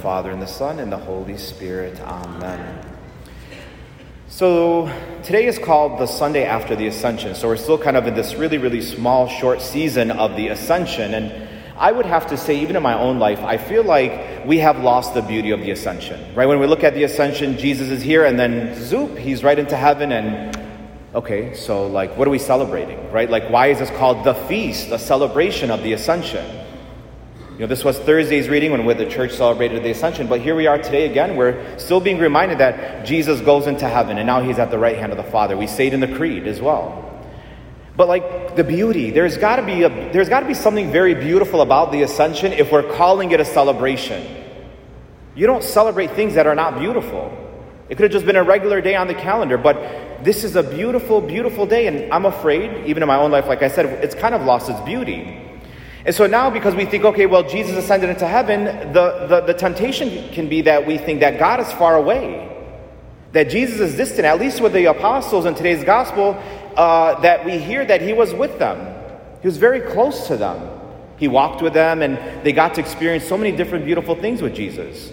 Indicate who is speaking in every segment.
Speaker 1: Father and the Son and the Holy Spirit. Amen. So today is called the Sunday after the Ascension. So we're still kind of in this really, really small, short season of the Ascension. And I would have to say, even in my own life, I feel like we have lost the beauty of the Ascension. Right? When we look at the Ascension, Jesus is here, and then zoop, he's right into heaven. And okay, so like, what are we celebrating? Right? Like, why is this called the feast, a celebration of the Ascension? You know, this was Thursday's reading when the church celebrated the ascension, but here we are today again. We're still being reminded that Jesus goes into heaven and now he's at the right hand of the Father. We say it in the creed as well. But like the beauty, there's got to be a, there's got to be something very beautiful about the ascension if we're calling it a celebration. You don't celebrate things that are not beautiful. It could have just been a regular day on the calendar, but this is a beautiful, beautiful day, and I'm afraid, even in my own life, like I said, it's kind of lost its beauty. And so now, because we think, okay, well, Jesus ascended into heaven, the, the, the, temptation can be that we think that God is far away, that Jesus is distant, at least with the apostles in today's gospel, uh, that we hear that he was with them. He was very close to them. He walked with them, and they got to experience so many different beautiful things with Jesus.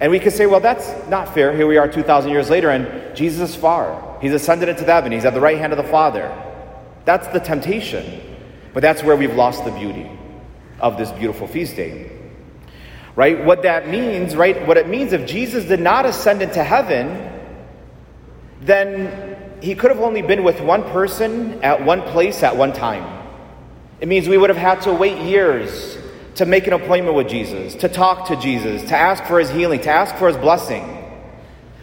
Speaker 1: And we could say, well, that's not fair. Here we are 2,000 years later, and Jesus is far. He's ascended into heaven, he's at the right hand of the Father. That's the temptation. But that's where we've lost the beauty of this beautiful feast day. Right? What that means, right? What it means if Jesus did not ascend into heaven, then he could have only been with one person at one place at one time. It means we would have had to wait years to make an appointment with Jesus, to talk to Jesus, to ask for his healing, to ask for his blessing.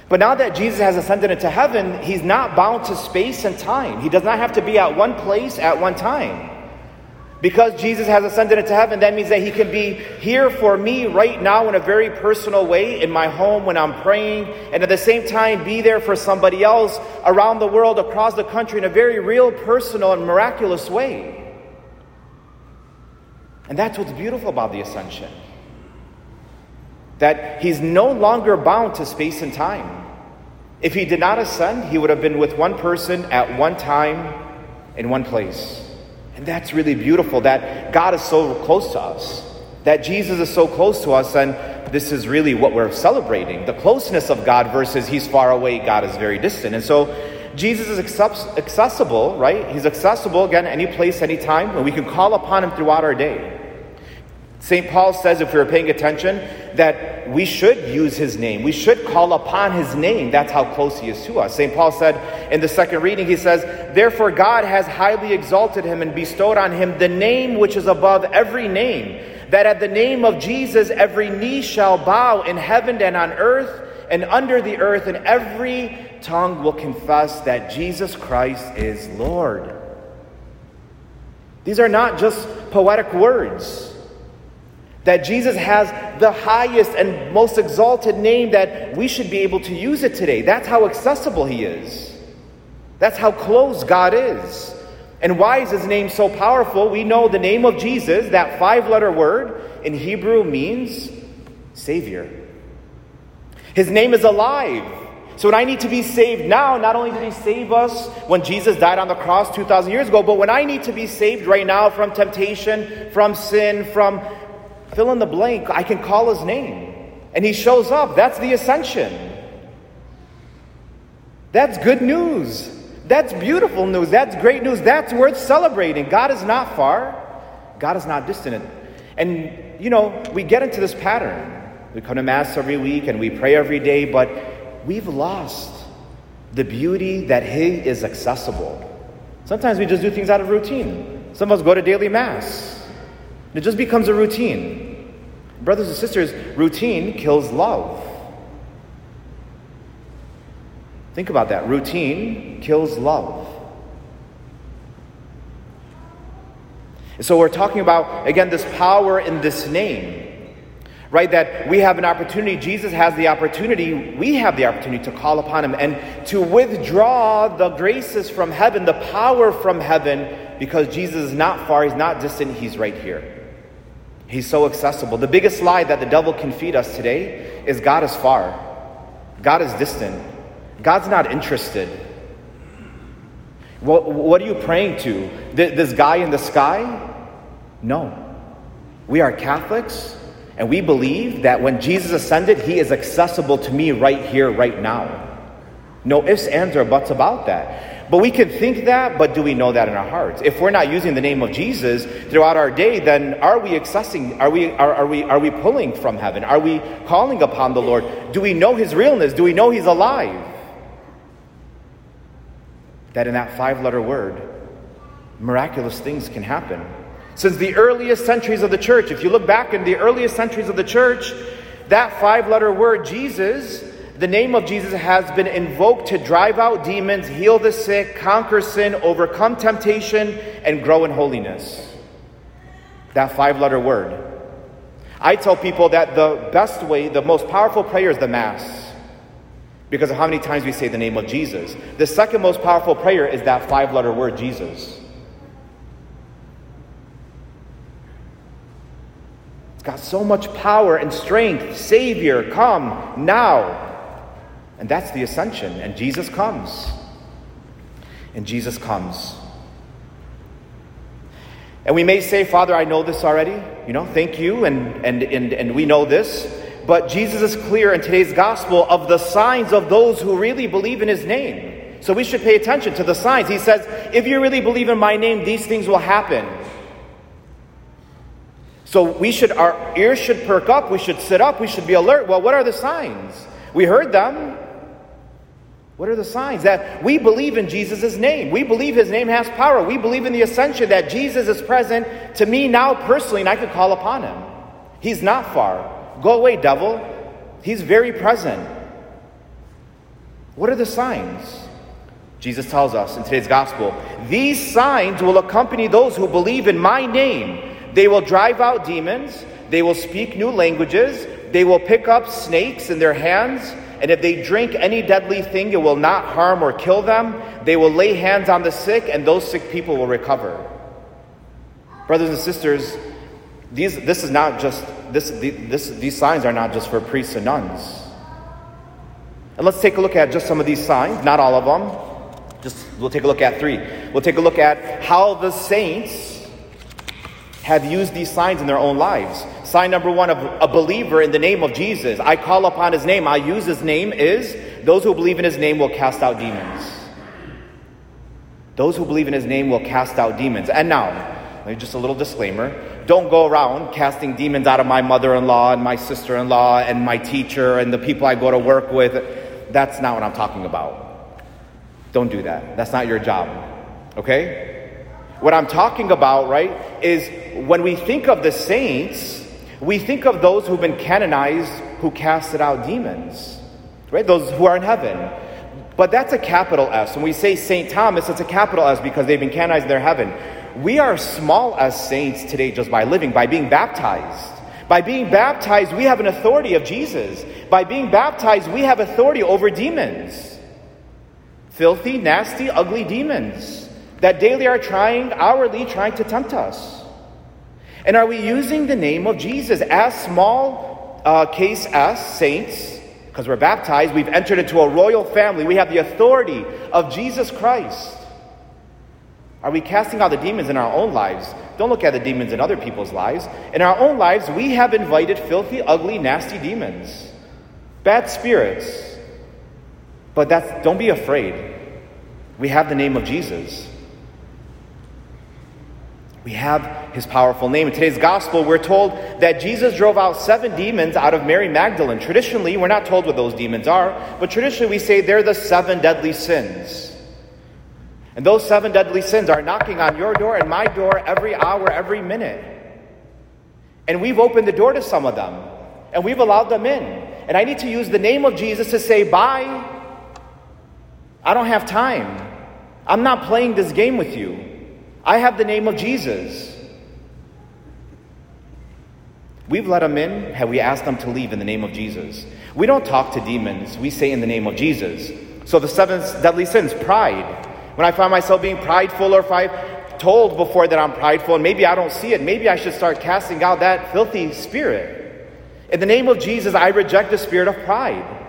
Speaker 1: But now that Jesus has ascended into heaven, he's not bound to space and time. He does not have to be at one place at one time. Because Jesus has ascended into heaven, that means that He can be here for me right now in a very personal way in my home when I'm praying, and at the same time be there for somebody else around the world, across the country in a very real, personal, and miraculous way. And that's what's beautiful about the ascension. That He's no longer bound to space and time. If He did not ascend, He would have been with one person at one time in one place. And that's really beautiful that God is so close to us, that Jesus is so close to us, and this is really what we're celebrating the closeness of God versus He's far away, God is very distant. And so Jesus is accessible, right? He's accessible again, any place, any time, and we can call upon Him throughout our day. St. Paul says, if we are paying attention, that we should use his name. We should call upon his name. That's how close he is to us. St. Paul said in the second reading, he says, Therefore God has highly exalted him and bestowed on him the name which is above every name, that at the name of Jesus every knee shall bow in heaven and on earth and under the earth, and every tongue will confess that Jesus Christ is Lord. These are not just poetic words. That Jesus has the highest and most exalted name that we should be able to use it today. That's how accessible He is. That's how close God is. And why is His name so powerful? We know the name of Jesus, that five letter word in Hebrew means Savior. His name is alive. So when I need to be saved now, not only did He save us when Jesus died on the cross 2,000 years ago, but when I need to be saved right now from temptation, from sin, from fill in the blank, I can call his name. And he shows up. That's the ascension. That's good news. That's beautiful news. That's great news. That's worth celebrating. God is not far, God is not distant. And, you know, we get into this pattern. We come to Mass every week and we pray every day, but we've lost the beauty that He is accessible. Sometimes we just do things out of routine. Some of us go to daily Mass. It just becomes a routine. Brothers and sisters, routine kills love. Think about that. Routine kills love. so we're talking about, again, this power in this name, right? That we have an opportunity, Jesus has the opportunity, we have the opportunity to call upon Him and to withdraw the graces from heaven, the power from heaven, because Jesus is not far, He's not distant, He's right here. He's so accessible. The biggest lie that the devil can feed us today is God is far, God is distant, God's not interested. What, what are you praying to? This guy in the sky? No. We are Catholics. And we believe that when Jesus ascended, he is accessible to me right here, right now. No ifs, ands, or buts about that. But we can think that, but do we know that in our hearts? If we're not using the name of Jesus throughout our day, then are we accessing, are we, are, are, we, are we pulling from heaven? Are we calling upon the Lord? Do we know his realness? Do we know he's alive? That in that five letter word, miraculous things can happen. Since the earliest centuries of the church, if you look back in the earliest centuries of the church, that five letter word, Jesus, the name of Jesus has been invoked to drive out demons, heal the sick, conquer sin, overcome temptation, and grow in holiness. That five letter word. I tell people that the best way, the most powerful prayer is the Mass because of how many times we say the name of Jesus. The second most powerful prayer is that five letter word, Jesus. It's got so much power and strength. Savior, come now. And that's the ascension. And Jesus comes. And Jesus comes. And we may say, Father, I know this already. You know, thank you. And, and, and, and we know this. But Jesus is clear in today's gospel of the signs of those who really believe in his name. So we should pay attention to the signs. He says, if you really believe in my name, these things will happen. So we should, our ears should perk up. We should sit up. We should be alert. Well, what are the signs? We heard them. What are the signs? That we believe in Jesus' name. We believe his name has power. We believe in the ascension that Jesus is present to me now personally, and I could call upon him. He's not far. Go away, devil. He's very present. What are the signs? Jesus tells us in today's gospel these signs will accompany those who believe in my name. They will drive out demons, they will speak new languages, they will pick up snakes in their hands. And if they drink any deadly thing, it will not harm or kill them. They will lay hands on the sick, and those sick people will recover. Brothers and sisters, these, this is not just, this, this, these signs are not just for priests and nuns. And let's take a look at just some of these signs, not all of them. Just we'll take a look at three. We'll take a look at how the saints have used these signs in their own lives. Sign number one of a believer in the name of Jesus. I call upon his name, I use his name, is those who believe in his name will cast out demons. Those who believe in his name will cast out demons. And now, just a little disclaimer don't go around casting demons out of my mother in law and my sister in law and my teacher and the people I go to work with. That's not what I'm talking about. Don't do that. That's not your job. Okay? What I'm talking about, right, is when we think of the saints, we think of those who've been canonized who casted out demons, right? Those who are in heaven. But that's a capital S. When we say St. Thomas, it's a capital S because they've been canonized in their heaven. We are small as saints today just by living, by being baptized. By being baptized, we have an authority of Jesus. By being baptized, we have authority over demons. Filthy, nasty, ugly demons that daily are trying, hourly trying to tempt us. And are we using the name of Jesus as small uh, case as saints? Because we're baptized, we've entered into a royal family. We have the authority of Jesus Christ. Are we casting out the demons in our own lives? Don't look at the demons in other people's lives. In our own lives, we have invited filthy, ugly, nasty demons, bad spirits. But that's don't be afraid. We have the name of Jesus. We have his powerful name. In today's gospel, we're told that Jesus drove out seven demons out of Mary Magdalene. Traditionally, we're not told what those demons are, but traditionally we say they're the seven deadly sins. And those seven deadly sins are knocking on your door and my door every hour, every minute. And we've opened the door to some of them, and we've allowed them in. And I need to use the name of Jesus to say, Bye. I don't have time. I'm not playing this game with you. I have the name of Jesus. We've let them in. Have we asked them to leave in the name of Jesus? We don't talk to demons. We say in the name of Jesus. So the seventh deadly sins, pride. When I find myself being prideful or if i told before that I'm prideful and maybe I don't see it, maybe I should start casting out that filthy spirit. In the name of Jesus, I reject the spirit of pride.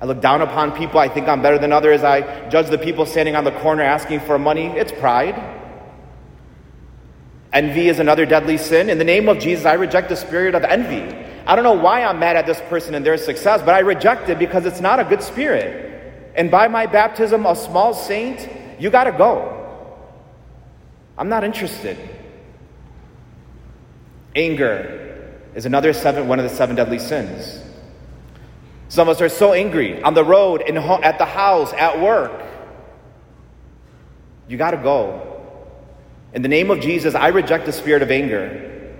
Speaker 1: I look down upon people. I think I'm better than others. I judge the people standing on the corner asking for money. It's pride. Envy is another deadly sin. In the name of Jesus, I reject the spirit of envy. I don't know why I'm mad at this person and their success, but I reject it because it's not a good spirit. And by my baptism, a small saint, you got to go. I'm not interested. Anger is another seven, one of the seven deadly sins. Some of us are so angry on the road, in, at the house, at work. You got to go. In the name of Jesus, I reject the spirit of anger.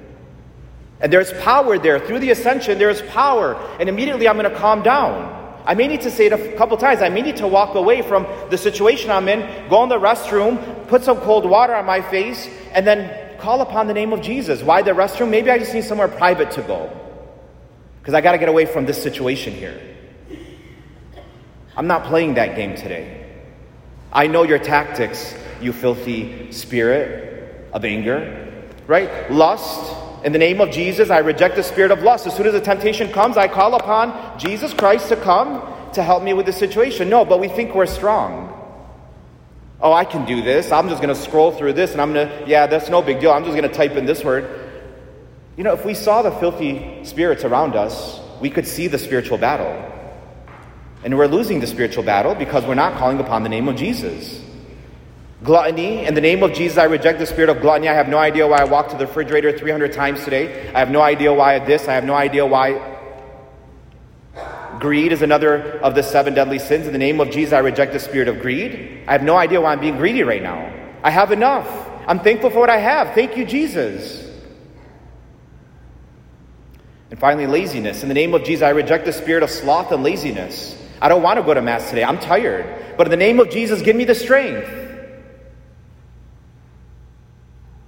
Speaker 1: And there's power there. Through the ascension, there's power. And immediately I'm going to calm down. I may need to say it a couple times. I may need to walk away from the situation I'm in, go in the restroom, put some cold water on my face, and then call upon the name of Jesus. Why the restroom? Maybe I just need somewhere private to go. Because I got to get away from this situation here. I'm not playing that game today. I know your tactics, you filthy spirit of anger, right? Lust. In the name of Jesus, I reject the spirit of lust. As soon as the temptation comes, I call upon Jesus Christ to come to help me with the situation. No, but we think we're strong. Oh, I can do this. I'm just going to scroll through this and I'm going to, yeah, that's no big deal. I'm just going to type in this word. You know, if we saw the filthy spirits around us, we could see the spiritual battle. And we're losing the spiritual battle because we're not calling upon the name of Jesus. Gluttony, in the name of Jesus, I reject the spirit of gluttony. I have no idea why I walked to the refrigerator 300 times today. I have no idea why this. I have no idea why. Greed is another of the seven deadly sins. In the name of Jesus, I reject the spirit of greed. I have no idea why I'm being greedy right now. I have enough. I'm thankful for what I have. Thank you, Jesus. And finally, laziness. In the name of Jesus, I reject the spirit of sloth and laziness. I don't want to go to Mass today. I'm tired. But in the name of Jesus, give me the strength.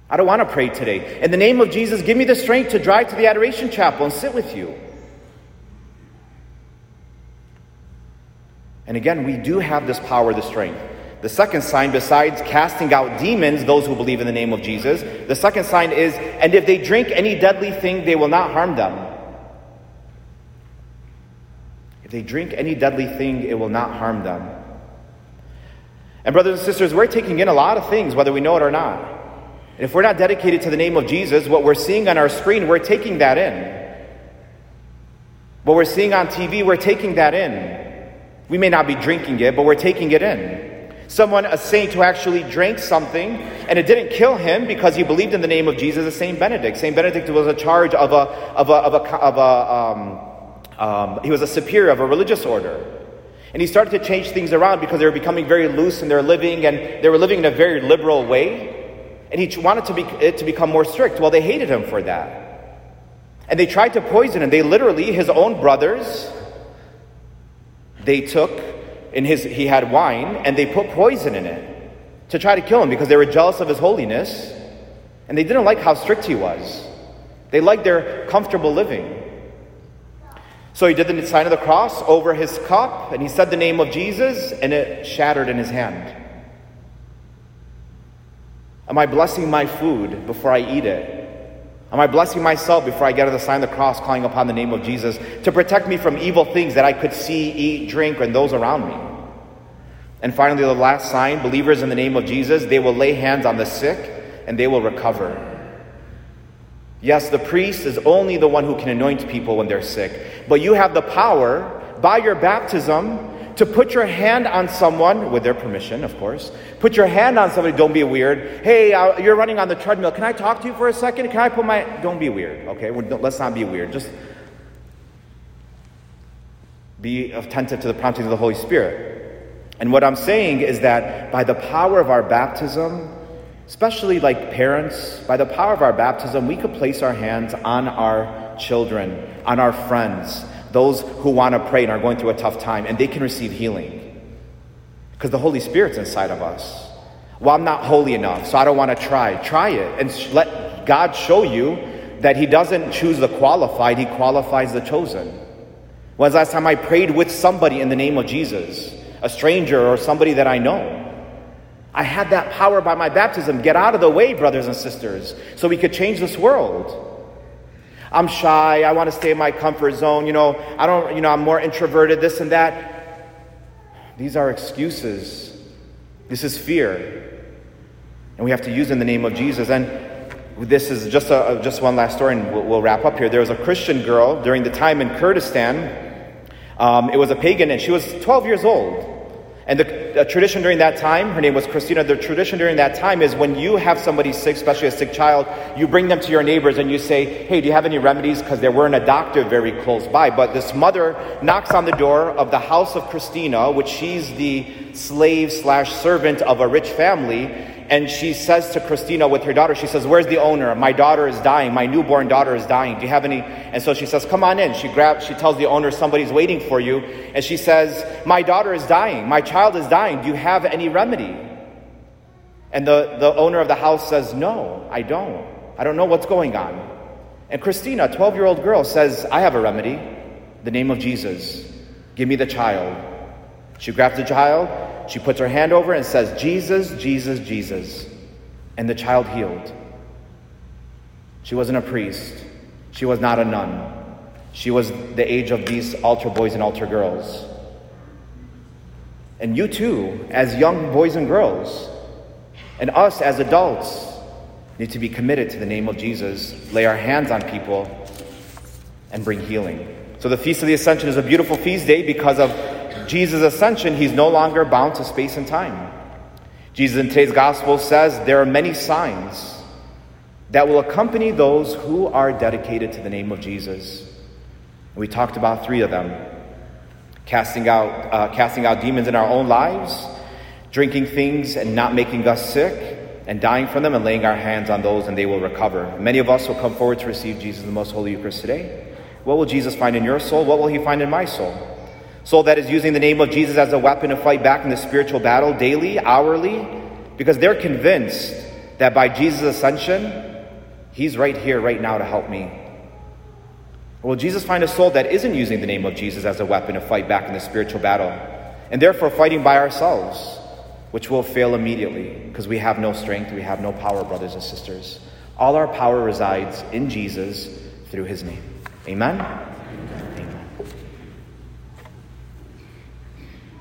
Speaker 1: I don't want to pray today. In the name of Jesus, give me the strength to drive to the Adoration Chapel and sit with you. And again, we do have this power, the strength. The second sign, besides casting out demons, those who believe in the name of Jesus, the second sign is, and if they drink any deadly thing, they will not harm them. If they drink any deadly thing, it will not harm them. And, brothers and sisters, we're taking in a lot of things, whether we know it or not. And if we're not dedicated to the name of Jesus, what we're seeing on our screen, we're taking that in. What we're seeing on TV, we're taking that in. We may not be drinking it, but we're taking it in. Someone, a saint who actually drank something and it didn't kill him because he believed in the name of Jesus is Saint Benedict. Saint Benedict was a charge of a, of a, of a, of a um, um, he was a superior of a religious order. And he started to change things around because they were becoming very loose in their living and they were living in a very liberal way. And he wanted to be, it to become more strict. Well, they hated him for that. And they tried to poison him. They literally, his own brothers, they took in his, he had wine and they put poison in it to try to kill him because they were jealous of his holiness and they didn't like how strict he was. They liked their comfortable living. So he did the sign of the cross over his cup, and he said the name of Jesus, and it shattered in his hand. Am I blessing my food before I eat it? Am I blessing myself before I get to the sign of the cross, calling upon the name of Jesus to protect me from evil things that I could see, eat, drink, and those around me? And finally, the last sign believers in the name of Jesus, they will lay hands on the sick and they will recover. Yes, the priest is only the one who can anoint people when they're sick, but you have the power by your baptism to put your hand on someone, with their permission, of course. Put your hand on somebody, don't be weird. Hey, uh, you're running on the treadmill. Can I talk to you for a second? Can I put my. Don't be weird, okay? Let's not be weird. Just be attentive to the prompting of the Holy Spirit. And what I'm saying is that by the power of our baptism, especially like parents, by the power of our baptism, we could place our hands on our children, on our friends, those who want to pray and are going through a tough time, and they can receive healing. Because the Holy Spirit's inside of us. Well, I'm not holy enough, so I don't want to try. Try it and let God show you that He doesn't choose the qualified, He qualifies the chosen. When's the last time I prayed with somebody in the name of Jesus? A stranger or somebody that I know? I had that power by my baptism. Get out of the way, brothers and sisters, so we could change this world. I'm shy. I want to stay in my comfort zone. You know, I don't, you know, I'm more introverted, this and that. These are excuses. This is fear. And we have to use in the name of Jesus. And this is just, a, just one last story, and we'll, we'll, wrap up here. There was a Christian girl during the time in Kurdistan. Um, it was a pagan, and she was 12 years old. And the tradition during that time, her name was Christina, the tradition during that time is when you have somebody sick, especially a sick child, you bring them to your neighbors and you say, Hey, do you have any remedies? Because there weren't a doctor very close by. But this mother knocks on the door of the house of Christina, which she's the slave slash servant of a rich family and she says to Christina with her daughter, she says, Where's the owner? My daughter is dying. My newborn daughter is dying. Do you have any? And so she says, Come on in. She grabs, she tells the owner, Somebody's waiting for you. And she says, My daughter is dying. My child is dying. Do you have any remedy? And the, the owner of the house says, No, I don't. I don't know what's going on. And Christina, a 12 year old girl, says, I have a remedy. The name of Jesus. Give me the child. She grabs the child, she puts her hand over and says, Jesus, Jesus, Jesus. And the child healed. She wasn't a priest. She was not a nun. She was the age of these altar boys and altar girls. And you too, as young boys and girls, and us as adults, need to be committed to the name of Jesus, lay our hands on people, and bring healing. So the Feast of the Ascension is a beautiful feast day because of Jesus' ascension, he's no longer bound to space and time. Jesus in today's gospel says there are many signs that will accompany those who are dedicated to the name of Jesus. We talked about three of them casting out, uh, casting out demons in our own lives, drinking things and not making us sick, and dying from them and laying our hands on those and they will recover. Many of us will come forward to receive Jesus in the most holy Eucharist today. What will Jesus find in your soul? What will he find in my soul? Soul that is using the name of Jesus as a weapon to fight back in the spiritual battle daily, hourly, because they're convinced that by Jesus' ascension, He's right here, right now to help me. Will Jesus find a soul that isn't using the name of Jesus as a weapon to fight back in the spiritual battle, and therefore fighting by ourselves, which will fail immediately because we have no strength, we have no power, brothers and sisters. All our power resides in Jesus through His name. Amen.